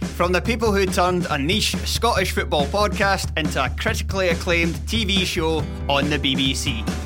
From the people who turned a niche Scottish football podcast into a critically acclaimed TV show on the BBC.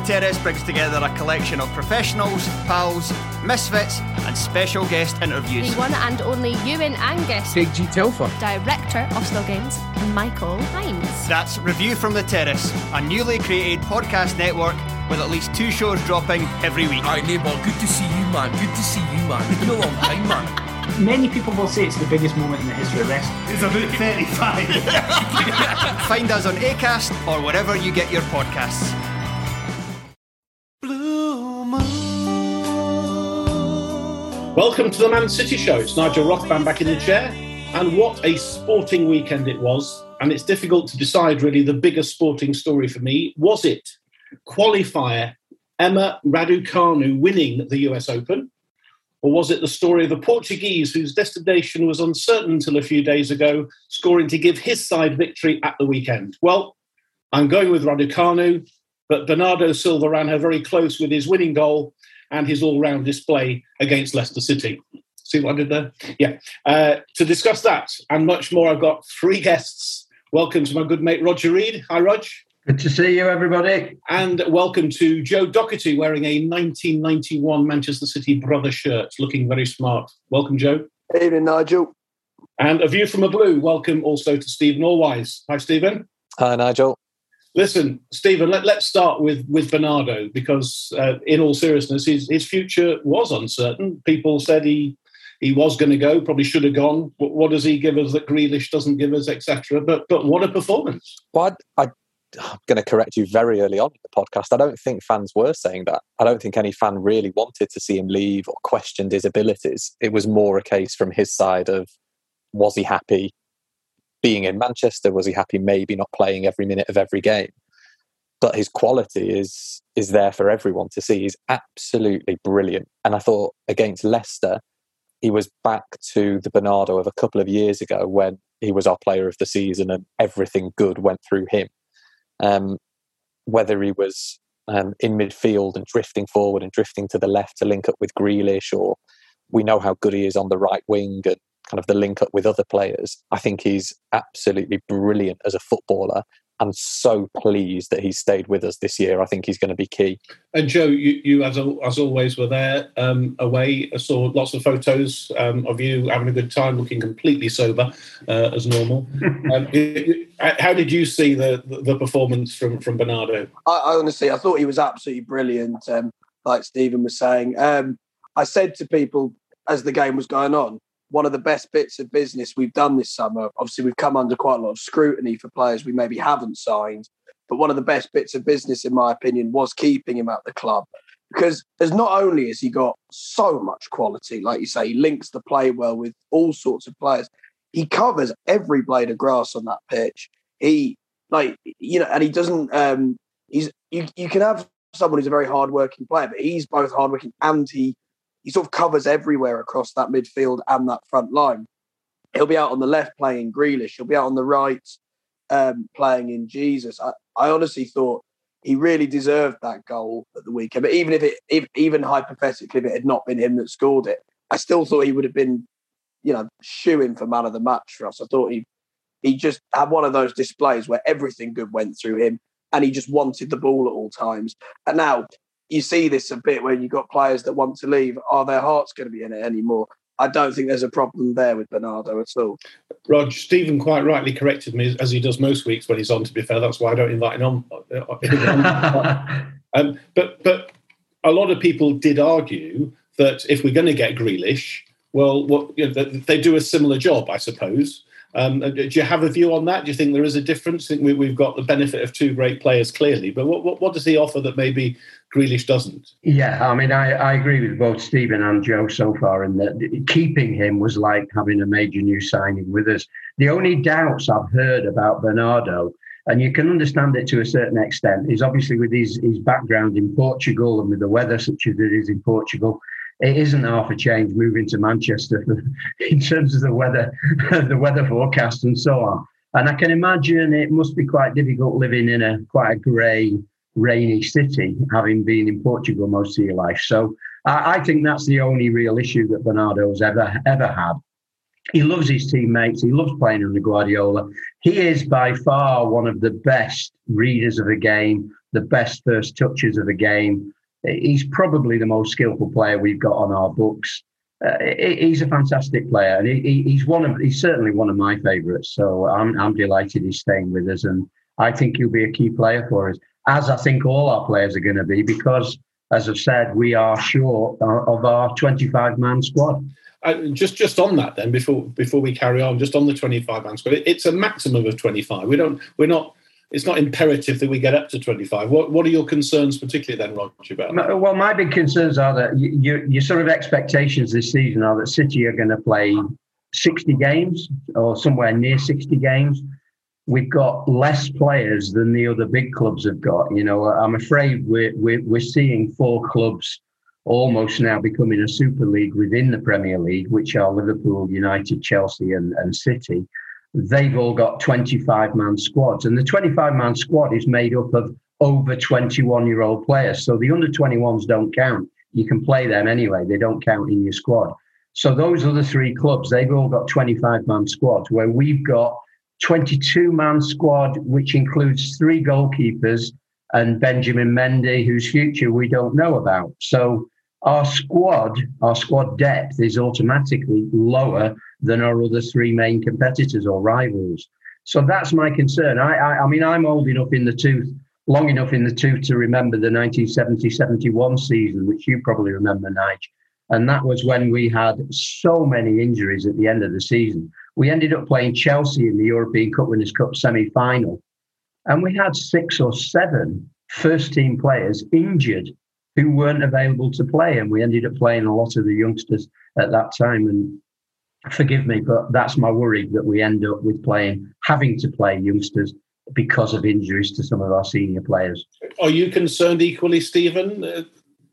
Terrace brings together a collection of professionals, pals, misfits, and special guest interviews. The one and only Ewan Angus, Big G Telfer. director of Still Games, Michael Hines. That's Review from the Terrace, a newly created podcast network with at least two shows dropping every week. Aye, neighbour, good to see you, man. Good to see you, man. It's been a long time, man. Many people will say it's the biggest moment in the history of wrestling. It's about 35. Find us on ACAST or wherever you get your podcasts. Welcome to the Man City Show. It's Nigel Rothband back in the chair. And what a sporting weekend it was. And it's difficult to decide, really, the biggest sporting story for me. Was it qualifier Emma Raducanu winning the US Open? Or was it the story of the Portuguese whose destination was uncertain until a few days ago, scoring to give his side victory at the weekend? Well, I'm going with Raducanu, but Bernardo Silva ran her very close with his winning goal and his all round display against Leicester City. See what I did there? Yeah. Uh, to discuss that and much more, I've got three guests. Welcome to my good mate Roger Reade. Hi, Rog. Good to see you, everybody. And welcome to Joe Doherty wearing a 1991 Manchester City brother shirt, looking very smart. Welcome, Joe. Evening, Nigel. And a view from a blue. Welcome also to Stephen Allweis. Hi, Stephen. Hi, Nigel. Listen, Stephen, let, let's start with, with Bernardo because, uh, in all seriousness, his, his future was uncertain. People said he he was going to go, probably should have gone. What, what does he give us that Grealish doesn't give us, etc. But but what a performance! Well, I, I, I'm going to correct you very early on in the podcast. I don't think fans were saying that. I don't think any fan really wanted to see him leave or questioned his abilities. It was more a case from his side of was he happy being in Manchester? Was he happy maybe not playing every minute of every game? But his quality is is there for everyone to see. He's absolutely brilliant. And I thought against Leicester, he was back to the Bernardo of a couple of years ago when he was our player of the season and everything good went through him. Um, whether he was um, in midfield and drifting forward and drifting to the left to link up with Grealish, or we know how good he is on the right wing and kind of the link up with other players. I think he's absolutely brilliant as a footballer. I'm so pleased that he's stayed with us this year. I think he's going to be key. And Joe, you, you as, as always were there um, away. I saw lots of photos um, of you having a good time, looking completely sober uh, as normal. um, how did you see the, the performance from, from Bernardo? I, I honestly, I thought he was absolutely brilliant. Um, like Stephen was saying, um, I said to people as the game was going on, one of the best bits of business we've done this summer. Obviously, we've come under quite a lot of scrutiny for players we maybe haven't signed, but one of the best bits of business, in my opinion, was keeping him at the club. Because as not only has he got so much quality, like you say, he links the play well with all sorts of players. He covers every blade of grass on that pitch. He like you know, and he doesn't. um He's you. You can have someone who's a very hardworking player, but he's both hardworking and he he sort of covers everywhere across that midfield and that front line. He'll be out on the left playing Grealish. He'll be out on the right um, playing in Jesus. I, I honestly thought he really deserved that goal at the weekend. But even if it, if, even hypothetically, if it had not been him that scored it, I still thought he would have been, you know, shooing for man of the match for us. I thought he he just had one of those displays where everything good went through him, and he just wanted the ball at all times. And now you see this a bit when you've got players that want to leave. Are their hearts going to be in it anymore? I don't think there's a problem there with Bernardo at all. Rog, Stephen quite rightly corrected me, as he does most weeks when he's on, to be fair. That's why I don't invite him on. um, but, but a lot of people did argue that if we're going to get Grealish, well, what, you know, they do a similar job, I suppose. Um, uh, do you have a view on that? Do you think there is a difference? I think we, have got the benefit of two great players clearly, but what, what, what, does he offer that maybe Grealish doesn't? Yeah, I mean, I, I agree with both Stephen and Joe so far in that keeping him was like having a major new signing with us. The only doubts I've heard about Bernardo, and you can understand it to a certain extent, is obviously with his, his background in Portugal and with the weather such as it is in Portugal it isn't half a change moving to Manchester in terms of the weather, the weather forecast and so on. And I can imagine it must be quite difficult living in a quite a grey, rainy city, having been in Portugal most of your life. So I, I think that's the only real issue that Bernardo's ever ever had. He loves his teammates. He loves playing under Guardiola. He is by far one of the best readers of the game, the best first touches of the game he's probably the most skillful player we've got on our books. Uh, he's a fantastic player, and he, he's one of he's certainly one of my favourites. So I'm I'm delighted he's staying with us, and I think he'll be a key player for us, as I think all our players are going to be, because as I've said, we are short of our 25 man squad. Uh, just just on that, then before before we carry on, just on the 25 man squad, it's a maximum of 25. We don't we're not it's not imperative that we get up to 25. What what are your concerns, particularly then, Roger? About well, my big concerns are that you, your sort of expectations this season are that City are going to play 60 games or somewhere near 60 games. We've got less players than the other big clubs have got. You know, I'm afraid we're we're, we're seeing four clubs almost now becoming a super league within the Premier League, which are Liverpool, United, Chelsea, and, and City they've all got 25 man squads. And the 25 man squad is made up of over 21 year old players. So the under 21s don't count. You can play them anyway, they don't count in your squad. So those other three clubs, they've all got 25 man squads, where we've got 22 man squad, which includes three goalkeepers and Benjamin Mendy, whose future we don't know about. So our squad, our squad depth is automatically lower than our other three main competitors or rivals. So that's my concern. I, I, I mean, I'm old enough in the tooth, long enough in the tooth to remember the 1970-71 season, which you probably remember, Nige. And that was when we had so many injuries at the end of the season. We ended up playing Chelsea in the European Cup Winners' Cup semi-final, and we had six or seven first-team players injured who weren't available to play, and we ended up playing a lot of the youngsters at that time. And forgive me, but that's my worry that we end up with playing, having to play youngsters because of injuries to some of our senior players. Are you concerned equally, Stephen? Uh,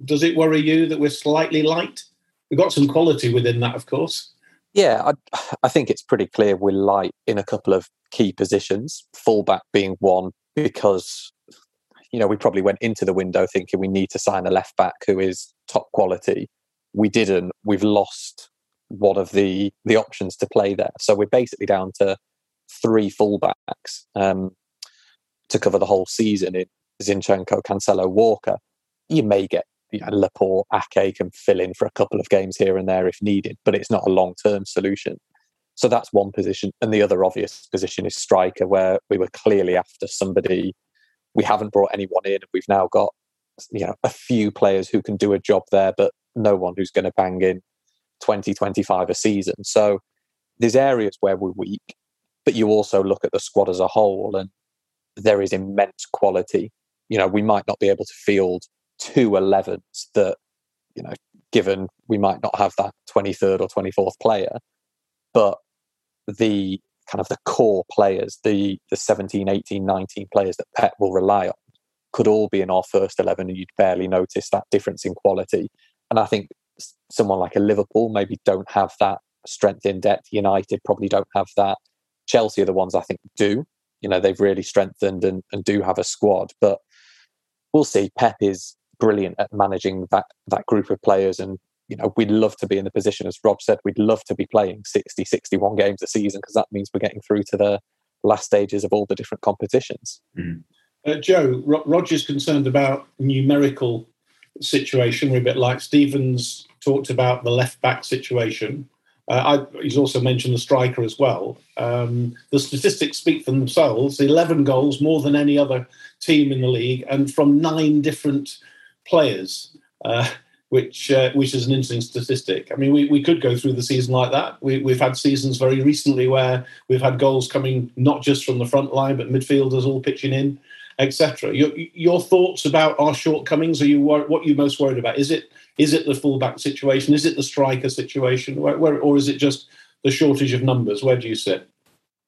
does it worry you that we're slightly light? We've got some quality within that, of course. Yeah, I, I think it's pretty clear we're light in a couple of key positions, fullback being one, because you know we probably went into the window thinking we need to sign a left back who is top quality. We didn't. We've lost one of the the options to play there. So we're basically down to three fullbacks um, to cover the whole season in Zinchenko, Cancelo, Walker. You may get you know, Laporte, Ake can fill in for a couple of games here and there if needed, but it's not a long term solution. So that's one position. And the other obvious position is striker, where we were clearly after somebody. We haven't brought anyone in, and we've now got you know a few players who can do a job there, but no one who's going to bang in 20, 25 a season. So there's areas where we're weak, but you also look at the squad as a whole and there is immense quality. You know, we might not be able to field two 11s that, you know, given we might not have that 23rd or 24th player, but the kind of the core players, the the 17, 18, 19 players that Pep will rely on could all be in our first 11 and you'd barely notice that difference in quality. And I think someone like a Liverpool maybe don't have that strength in depth. United probably don't have that. Chelsea are the ones I think do. You know, they've really strengthened and, and do have a squad. But we'll see. Pep is brilliant at managing that that group of players. And you know we'd love to be in the position as rob said we'd love to be playing 60 61 games a season because that means we're getting through to the last stages of all the different competitions. Mm. uh, joe Ro- roger's concerned about numerical situation we're a bit like stevens talked about the left back situation. Uh, I, he's also mentioned the striker as well. Um, the statistics speak for themselves. 11 goals, more than any other team in the league, and from nine different players, uh, which uh, which is an interesting statistic. I mean, we, we could go through the season like that. We, we've had seasons very recently where we've had goals coming not just from the front line, but midfielders all pitching in, etc. Your, your thoughts about our shortcomings? Are you what are you most worried about? Is it is it the fullback situation? Is it the striker situation? Where, where, or is it just the shortage of numbers? Where do you sit?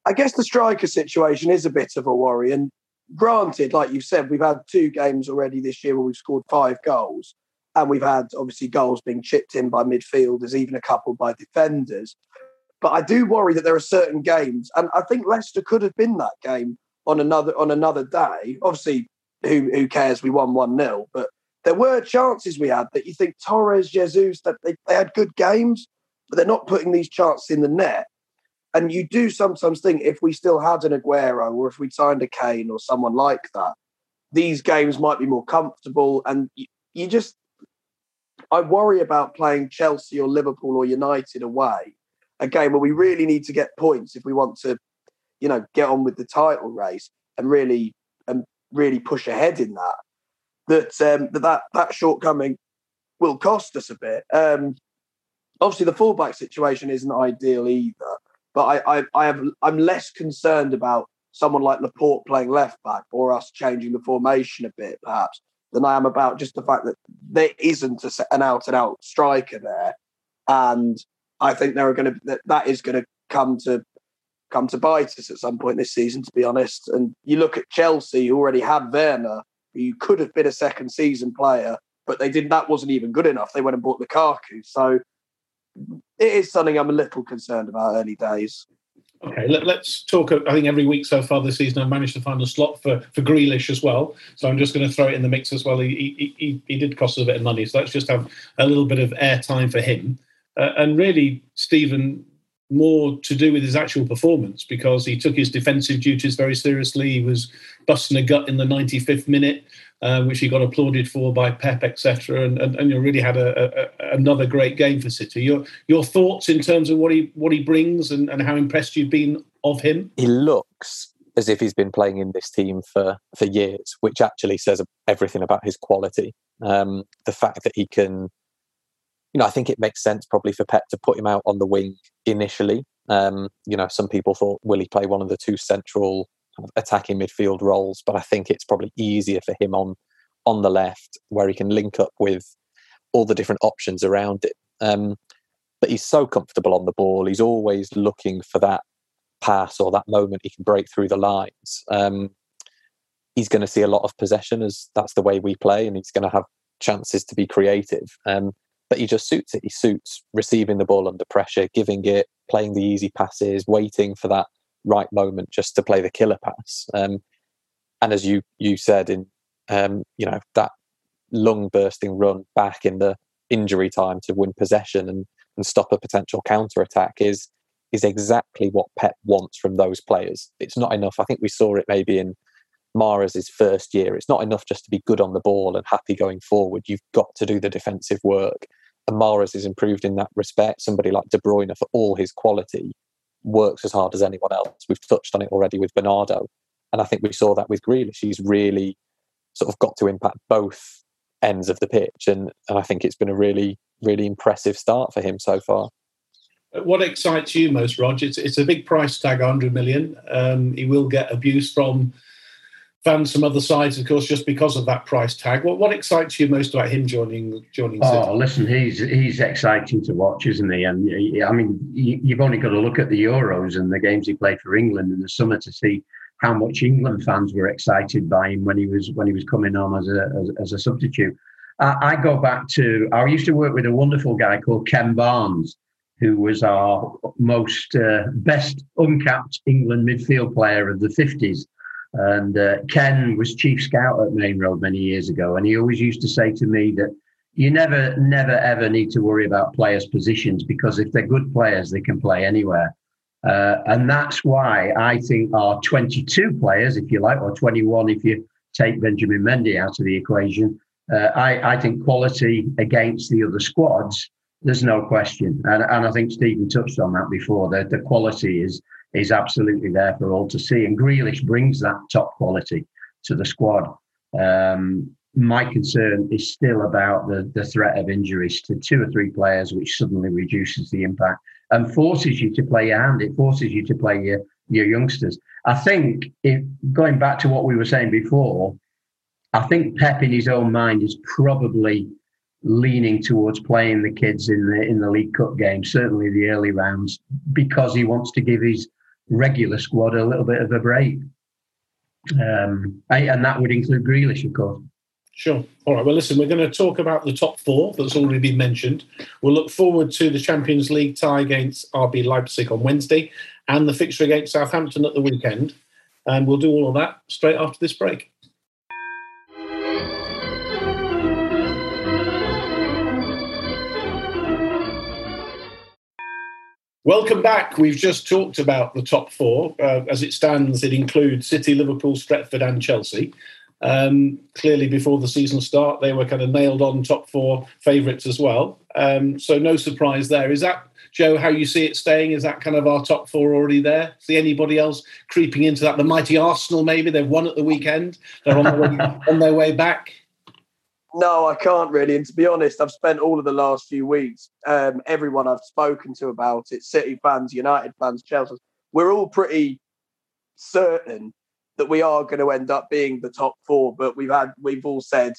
I guess the striker situation is a bit of a worry. And granted, like you said, we've had two games already this year where we've scored five goals. And we've had obviously goals being chipped in by midfielders, even a couple by defenders. But I do worry that there are certain games, and I think Leicester could have been that game on another on another day. Obviously, who who cares? We won one 0 but there were chances we had that you think Torres, Jesus, that they, they had good games, but they're not putting these chances in the net. And you do sometimes think if we still had an Aguero or if we'd signed a Kane or someone like that, these games might be more comfortable. And you, you just, I worry about playing Chelsea or Liverpool or United away, a game where we really need to get points if we want to, you know, get on with the title race and really and really push ahead in that. That um, that, that that shortcoming will cost us a bit. Um, obviously, the fullback situation isn't ideal either. But I, I, I have, I'm less concerned about someone like Laporte playing left back or us changing the formation a bit, perhaps, than I am about just the fact that there isn't a, an out and out striker there, and I think there are going to that, that is going to come to come to bite us at some point this season, to be honest. And you look at Chelsea, who already had Werner, who could have been a second season player, but they did that wasn't even good enough. They went and bought Lukaku. So it is something I'm a little concerned about early days. Okay, let, us talk. I think every week so far this season, I've managed to find a slot for for Grealish as well. So I'm just going to throw it in the mix as well. He he, he, did cost us a bit of money, so let's just have a little bit of airtime for him. Uh, and really, Stephen, more to do with his actual performance because he took his defensive duties very seriously. He was busting a gut in the 95th minute uh, which he got applauded for by Pep, etc. And, and, and you really had a, a, another great game for City. Your your thoughts in terms of what he what he brings and, and how impressed you've been of him? He looks as if he's been playing in this team for for years, which actually says everything about his quality. Um, the fact that he can, you know, I think it makes sense probably for Pep to put him out on the wing initially. Um, you know, some people thought will he play one of the two central attacking midfield roles, but I think it's probably easier for him on on the left where he can link up with all the different options around it. Um, but he's so comfortable on the ball. He's always looking for that pass or that moment he can break through the lines. Um, he's going to see a lot of possession as that's the way we play, and he's going to have chances to be creative. Um, but he just suits it. He suits receiving the ball under pressure, giving it, playing the easy passes, waiting for that right moment just to play the killer pass. Um, and as you you said in um, you know that lung bursting run back in the injury time to win possession and, and stop a potential counter attack is is exactly what Pep wants from those players. It's not enough. I think we saw it maybe in Mahrez's first year. It's not enough just to be good on the ball and happy going forward. You've got to do the defensive work. And Mahrez has improved in that respect. Somebody like De Bruyne, for all his quality, works as hard as anyone else. We've touched on it already with Bernardo. And I think we saw that with Grealish. He's really sort of got to impact both ends of the pitch, and and I think it's been a really really impressive start for him so far. What excites you most, Roger? It's, it's a big price tag, 100 million. Um, he will get abuse from fans from other sides, of course, just because of that price tag. What what excites you most about him joining joining? Oh, City? listen, he's he's exciting to watch, isn't he? And I mean, you've only got to look at the Euros and the games he played for England in the summer to see how much England fans were excited by him when he was when he was coming on as a as, as a substitute. Uh, I go back to I used to work with a wonderful guy called Ken Barnes, who was our most uh, best uncapped England midfield player of the fifties. And uh, Ken was chief scout at Maine Road many years ago, and he always used to say to me that you never, never, ever need to worry about players' positions because if they're good players, they can play anywhere. Uh, and that's why I think our 22 players, if you like, or 21 if you take Benjamin Mendy out of the equation, uh, I, I, think quality against the other squads, there's no question. And, and I think Stephen touched on that before. The, the quality is is absolutely there for all to see. And Grealish brings that top quality to the squad. Um, my concern is still about the, the threat of injuries to two or three players, which suddenly reduces the impact and forces you to play your hand. It forces you to play your, your youngsters. I think, if, going back to what we were saying before, I think Pep in his own mind is probably leaning towards playing the kids in the in the League Cup game, certainly the early rounds, because he wants to give his regular squad a little bit of a break. Um, and that would include Grealish, of course. Sure. All right. Well, listen, we're going to talk about the top four that's already been mentioned. We'll look forward to the Champions League tie against RB Leipzig on Wednesday and the fixture against Southampton at the weekend. And we'll do all of that straight after this break. Welcome back. We've just talked about the top four. Uh, as it stands, it includes City, Liverpool, Stretford, and Chelsea. Um, clearly, before the season start, they were kind of nailed on top four favourites as well. Um, so, no surprise there. Is that, Joe, how you see it staying? Is that kind of our top four already there? See anybody else creeping into that? The mighty Arsenal, maybe? They've won at the weekend. They're on way, on their way back. No, I can't really. And to be honest, I've spent all of the last few weeks, um, everyone I've spoken to about it, City fans, United fans, Chelsea, we're all pretty certain that we are going to end up being the top four. But we've had, we've all said,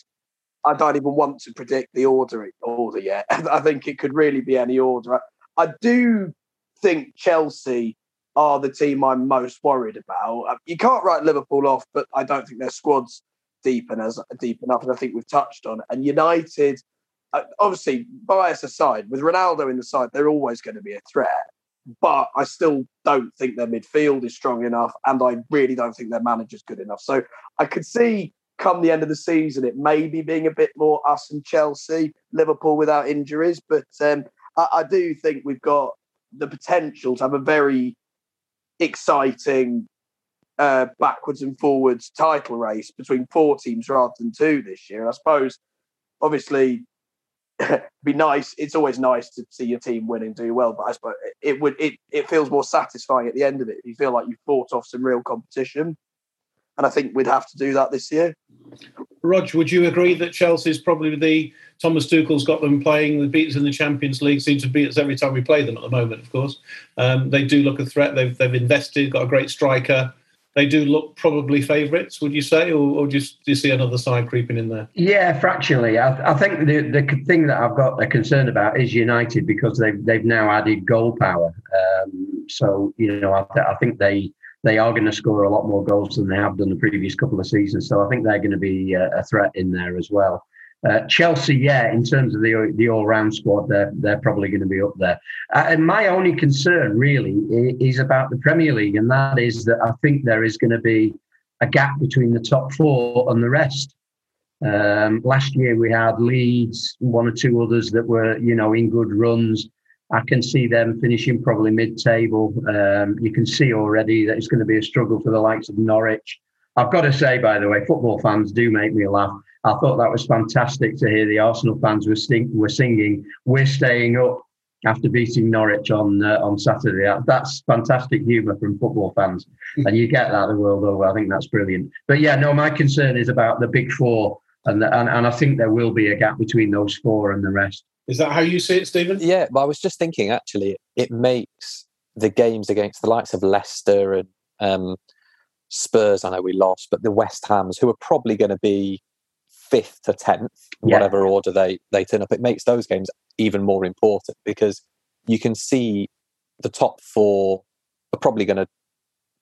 I don't even want to predict the order order yet. I think it could really be any order. I do think Chelsea are the team I'm most worried about. You can't write Liverpool off, but I don't think their squad's deep and as deep enough, and I think we've touched on. it. And United, uh, obviously, bias aside, with Ronaldo in the side, they're always going to be a threat. But I still don't think their midfield is strong enough, and I really don't think their manager's good enough. So I could see come the end of the season, it may be being a bit more us and Chelsea, Liverpool without injuries. But um, I, I do think we've got the potential to have a very exciting uh, backwards and forwards title race between four teams rather than two this year. I suppose, obviously, be nice. It's always nice to see your team win and do well, but I suppose it would it it feels more satisfying at the end of it. You feel like you've fought off some real competition, and I think we'd have to do that this year. Rog, would you agree that Chelsea's probably the Thomas Tuchel's got them playing the beats in the Champions League seem to beat us every time we play them at the moment. Of course, um, they do look a threat. They've they've invested, got a great striker they do look probably favourites, would you say, or, or just do you see another side creeping in there? Yeah, fractionally. I, I, think the the thing that I've got a concern about is United because they've they've now added goal power. Um, so you know, I, th- I think they they are going to score a lot more goals than they have done the previous couple of seasons. So I think they're going to be a, a threat in there as well. Uh, Chelsea, yeah, in terms of the the all round squad, they're they're probably going to be up there. Uh, and my only concern really is about the Premier League, and that is that I think there is going to be a gap between the top four and the rest. Um, last year we had Leeds, one or two others that were you know in good runs. I can see them finishing probably mid-table. Um, you can see already that it's going to be a struggle for the likes of Norwich. I've got to say, by the way, football fans do make me laugh I thought that was fantastic to hear the Arsenal fans were, sing, were singing, We're staying up after beating Norwich on uh, on Saturday. That's fantastic humour from football fans. and you get that the world over. I think that's brilliant. But yeah, no, my concern is about the big four and, and and I think there will be a gap between those four and the rest. Is that how you see it, Stephen? Yeah, but I was just thinking actually, it makes the games against the likes of Leicester and um, Spurs. I know we lost, but the West Hams, who are probably going to be fifth to tenth, Yeah. whatever order they they turn up, it makes those games even more important because you can see the top four are probably going to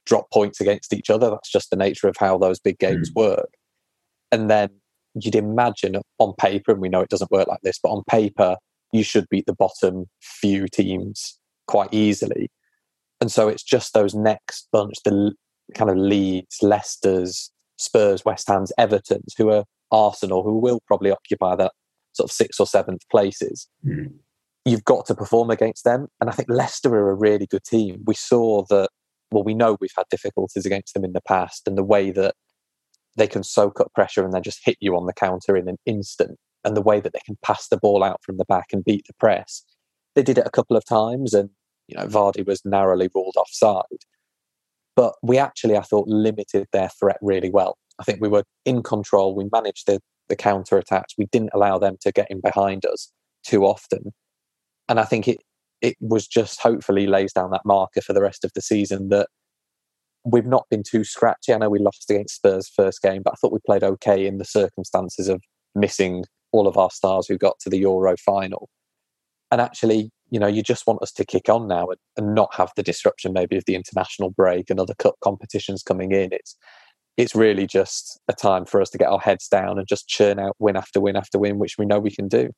drop points against each other. That's just the nature of how those big games hmm. work. And then you'd imagine on paper, and we know it doesn't work like this, but on paper, you should beat the bottom few teams quite easily. And so it's just those next bunch, the kind of Leeds, Leicester's, Spurs, West Ham's, Everton's, who are Arsenal, who will probably occupy that sort of sixth or seventh places. Hmm. You've got to perform against them. And I think Leicester are a really good team. We saw that, well, we know we've had difficulties against them in the past, and the way that they can soak up pressure and then just hit you on the counter in an instant, and the way that they can pass the ball out from the back and beat the press. They did it a couple of times, and you know Vardy was narrowly ruled offside. But we actually, I thought, limited their threat really well. I think we were in control. We managed the the counter attacks. We didn't allow them to get in behind us too often, and I think it it was just hopefully lays down that marker for the rest of the season that we've not been too scratchy. I know we lost against Spurs first game, but I thought we played okay in the circumstances of missing all of our stars who got to the Euro final. And actually, you know, you just want us to kick on now and, and not have the disruption maybe of the international break and other cup competitions coming in. It's it's really just a time for us to get our heads down and just churn out win after win after win, which we know we can do.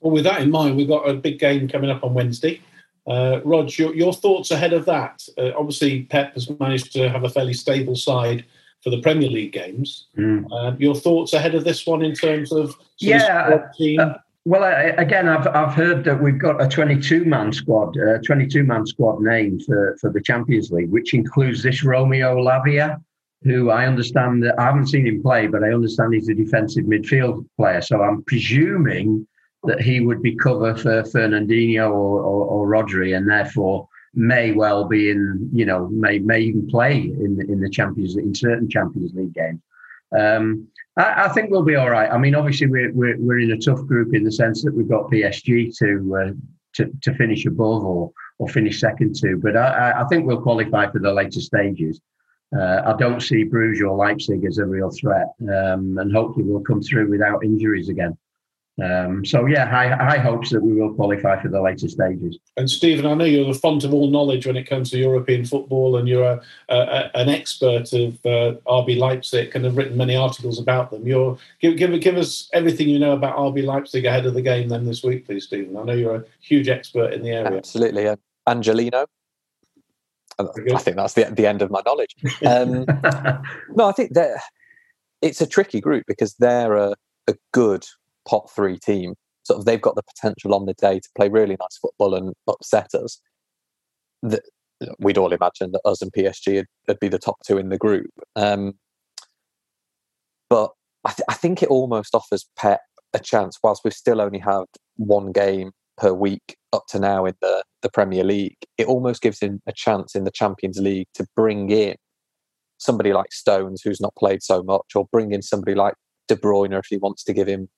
Well, with that in mind, we've got a big game coming up on Wednesday. Uh, Rog, your, your thoughts ahead of that? Uh, obviously, Pep has managed to have a fairly stable side for the Premier League games. Uh, your thoughts ahead of this one in terms of sort of Yeah, team? uh, Well, I, again, I've I've heard that we've got a 22 man squad, uh, a 22 man squad named for, for the Champions League, which includes this Romeo Lavia, who I understand that I haven't seen him play, but I understand he's a defensive midfield player. So I'm presuming that he would be cover for Fernandinho or, or, or Rodri, and therefore may well be in, you know, may may even play in the, in the Champions League, in certain Champions League games. Um, I, I think we'll be all right. I mean, obviously we're, we're we're in a tough group in the sense that we've got PSG to uh, to to finish above or or finish second to, but I, I- think we'll qualify for the later stages. Uh, I don't see Bruges or Leipzig as a real threat, um, and hopefully we'll come through without injuries again. Um, so yeah, high, high hopes that we will qualify for the later stages. And Stephen, I know you're the font of all knowledge when it comes to European football, and you're a, a, a- an expert of uh, RB Leipzig and have written many articles about them. You're give, give give us everything you know about RB Leipzig ahead of the game then this week, please, Stephen. I know you're a huge expert in the area. Absolutely. Uh, Angelino. I I think that's the, the end of my knowledge. Um, no, I think that it's a tricky group because they're a, a good pot three team. Sort of, they've got the potential on the day to play really nice football and upset us. We'd all imagine that us and PSG would, would be the top two in the group. Um, but I, th- I think it almost offers Pep a chance, whilst we've still only had one game per week up to now in the, the Premier League. It almost gives him a chance in the Champions League to bring in somebody like Stones, who's not played so much, or bring in somebody like De Bruyne if he wants to give him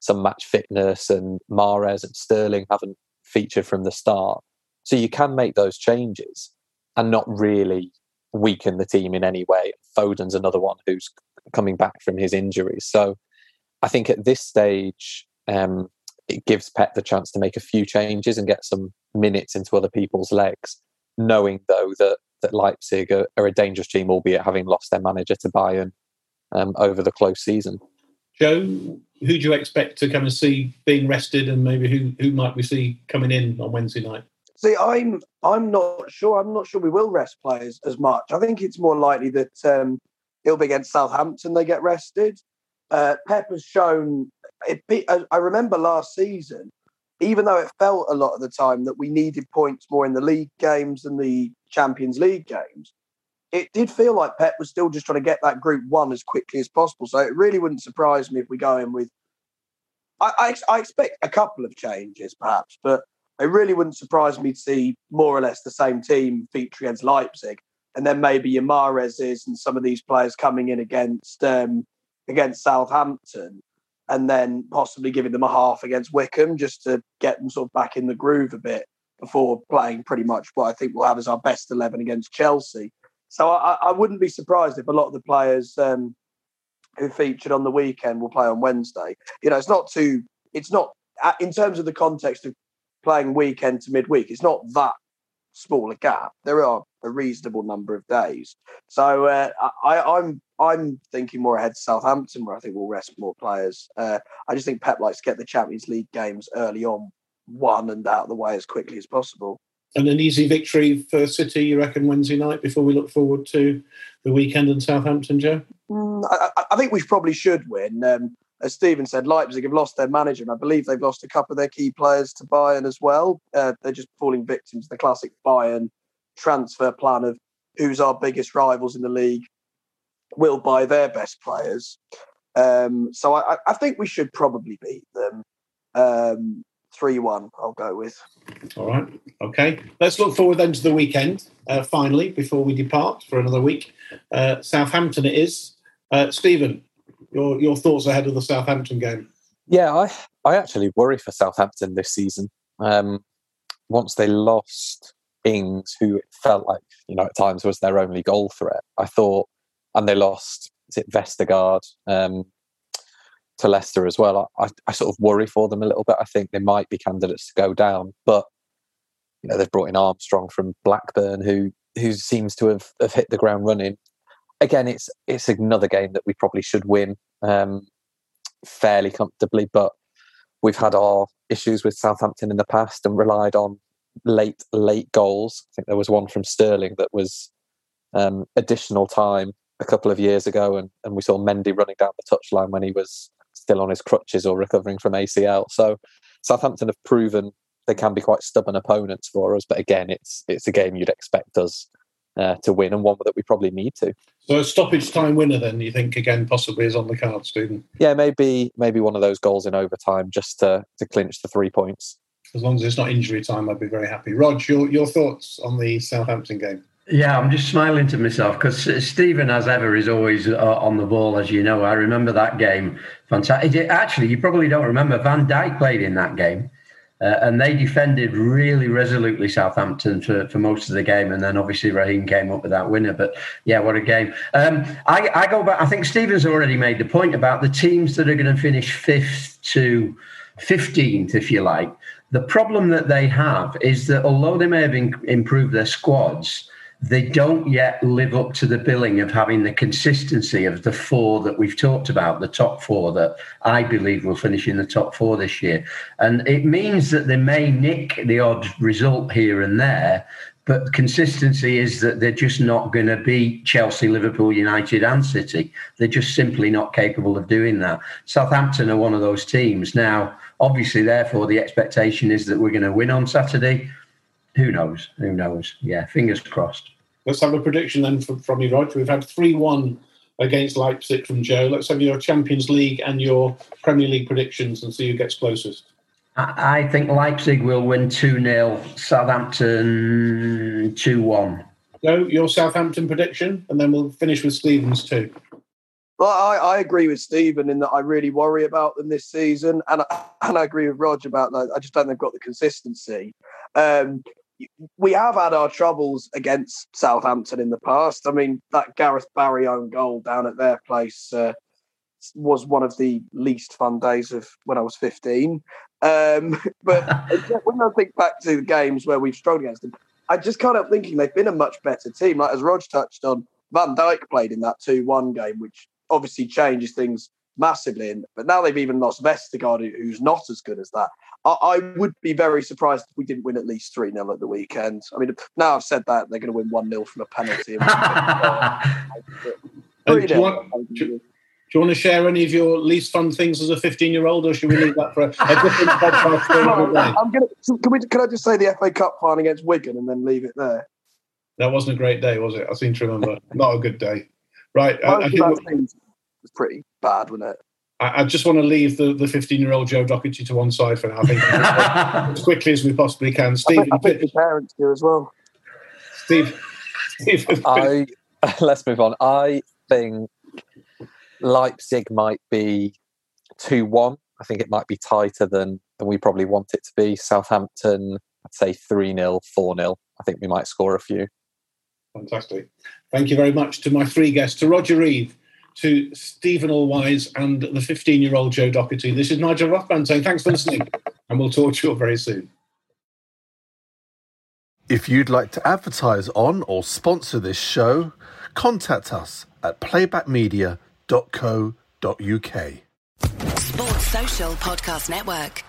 some match fitness, and Mahrez and Sterling haven't featured from the start. So you can make those changes and not really weaken the team in any way. Foden's another one who's coming back from his injuries. So I think at this stage, um, it gives Pep the chance to make a few changes and get some minutes into other people's legs, knowing though that that Leipzig are, are a dangerous team, albeit having lost their manager to Bayern um, over the close season. Joe, who do you expect to come and see being rested, and maybe who who might we see coming in on Wednesday night? See, I'm I'm not sure. I'm not sure we will rest players as much. I think it's more likely that um, it'll be against Southampton they get rested. Uh, Pep has shown. It, I remember last season, even though it felt a lot of the time that we needed points more in the league games than the Champions League games, it did feel like Pep was still just trying to get that Group One as quickly as possible. So it really wouldn't surprise me if we go in with. I, I, I expect a couple of changes, perhaps, but it really wouldn't surprise me to see more or less the same team feature against Leipzig, and then maybe your Mahrez's and some of these players coming in against um, against Southampton. and then possibly giving them a half against Wycombe just to get them sort of back in the groove a bit before playing pretty much what I think we'll have as our best 11 against Chelsea. So I, I wouldn't be surprised if a lot of the players um, who featured on the weekend will play on Wednesday. You know, it's not too, it's not, in terms of the context of playing weekend to midweek, it's not that small a gap. There are a reasonable number of days. So uh, I, I'm I'm thinking more ahead to Southampton, where I think we'll rest more players. Uh, I just think Pep likes to get the Champions League games early on, one and out of the way as quickly as possible. And an easy victory for City, you reckon, Wednesday night before we look forward to the weekend in Southampton, Joe? Mm, I, I, think we probably should win. Um, as Stephen said, Leipzig have lost their manager, and I believe they've lost a couple of their key players to Bayern as well. Uh, they're just falling victim to the classic Bayern transfer plan of who's our biggest rivals in the league will buy their best players. Um, so I, I, think we should probably beat them. Um, 3 1, I'll go with. All right. Okay. Let's look forward then to the weekend, uh, finally, before we depart for another week. Uh, Southampton it is. Uh, Stephen, your, your thoughts ahead of the Southampton game? Yeah, I, I actually worry for Southampton this season. Um, once they lost Ings, who felt like, you know, at times was their only goal threat, I thought, and they lost, is it Vestergaard? Um, to Leicester as well. I, I, sort of worry for them a little bit. I think they might be candidates to go down, but you know they've brought in Armstrong from Blackburn, who who seems to have, have hit the ground running. Again, it's it's another game that we probably should win um, fairly comfortably, but we've had our issues with Southampton in the past and relied on late late goals. I think there was one from Sterling that was um, additional time a couple of years ago, and, and we saw Mendy running down the touchline when he was still on his crutches or recovering from ACL. So Southampton have proven they can be quite stubborn opponents for us. But again, it's it's a game you'd expect us uh, to win and one that we probably need to. So a stoppage time winner, then you think again possibly is on the card, Stephen? Yeah, maybe maybe one of those goals in overtime just to to clinch the three points. As long as it's not injury time, I'd be very happy. Rog, your your thoughts on the Southampton game? Yeah, I'm just smiling to myself because Stephen, as ever, is always uh, on the ball, as you know. I remember that game. Fantastic. Actually, you probably don't remember. Van Dijk played in that game, uh, and they defended really resolutely Southampton for, for most of the game. And then obviously Raheem came up with that winner. But yeah, what a game. Um, I, I go back. I think Stephen's already made the point about the teams that are going to finish fifth to 15th, if you like. The problem that they have is that although they may have in, improved their squads, they don't yet live up to the billing of having the consistency of the four that we've talked about, the top four that I believe will finish in the top four this year. And it means that they may nick the odd result here and there, but consistency is that they're just not going to beat Chelsea, Liverpool, United, and City. They're just simply not capable of doing that. Southampton are one of those teams. Now, obviously, therefore, the expectation is that we're going to win on Saturday who knows? Who knows? Yeah, fingers crossed. Let's have a prediction then from, from you, Roger. We've had 3 1 against Leipzig from Joe. Let's have your Champions League and your Premier League predictions and see who gets closest. I think Leipzig will win 2 0, Southampton 2 1. Joe, your Southampton prediction, and then we'll finish with Stevens too. Well, I, I, agree with Stephen in that I really worry about them this season, and I, and I agree with Roger about that. I just don't think they've got the consistency. Um, we have had our troubles against Southampton in the past. I mean, that Gareth Barry own goal down at their place uh, was one of the least fun days of when I was 15. Um, but when I think back to the games where we've struggled against them, I just can't help thinking they've been a much better team. Like as Rog touched on, Van Dijk played in that 2 1 game, which obviously changes things massively. And, but now they've even lost Vestergaard, who's not as good as that. I, I would be very surprised if we didn't win at least 3 0 at the weekend. I mean, now I've said that, they're going to win 1 0 from a penalty. do, you want, do, do, you want to share any of your least fun things as a 15 year old, or should we leave that for a, a different podcast? I'm going to, can, we, can I just say the FA Cup final against Wigan and then leave it there? That wasn't a great day, was it? I seem to remember. Not a good day. Right. Uh, I, I think was pretty bad, wasn't it? I, I just want to leave the, the 15 year old Joe Doherty to one side for now. I think as quickly as we possibly can. Stephen, I think, I think the parents do as well. Steve, Steve I let's move on. I think Leipzig might be 2 1. I think it might be tighter than, than we probably want it to be. Southampton, I'd say 3 0, 4 0. I think we might score a few. Fantastic. Thank you very much to my three guests, to Roger Reade, to Steven Allweis, and the 15 year old Joe Doherty. This is Nigel Rothband saying thanks for listening, and we'll talk to you all very soon. If you'd like to advertise on or sponsor this show, contact us at playbackmedia.co.uk. Sports Social Podcast Network.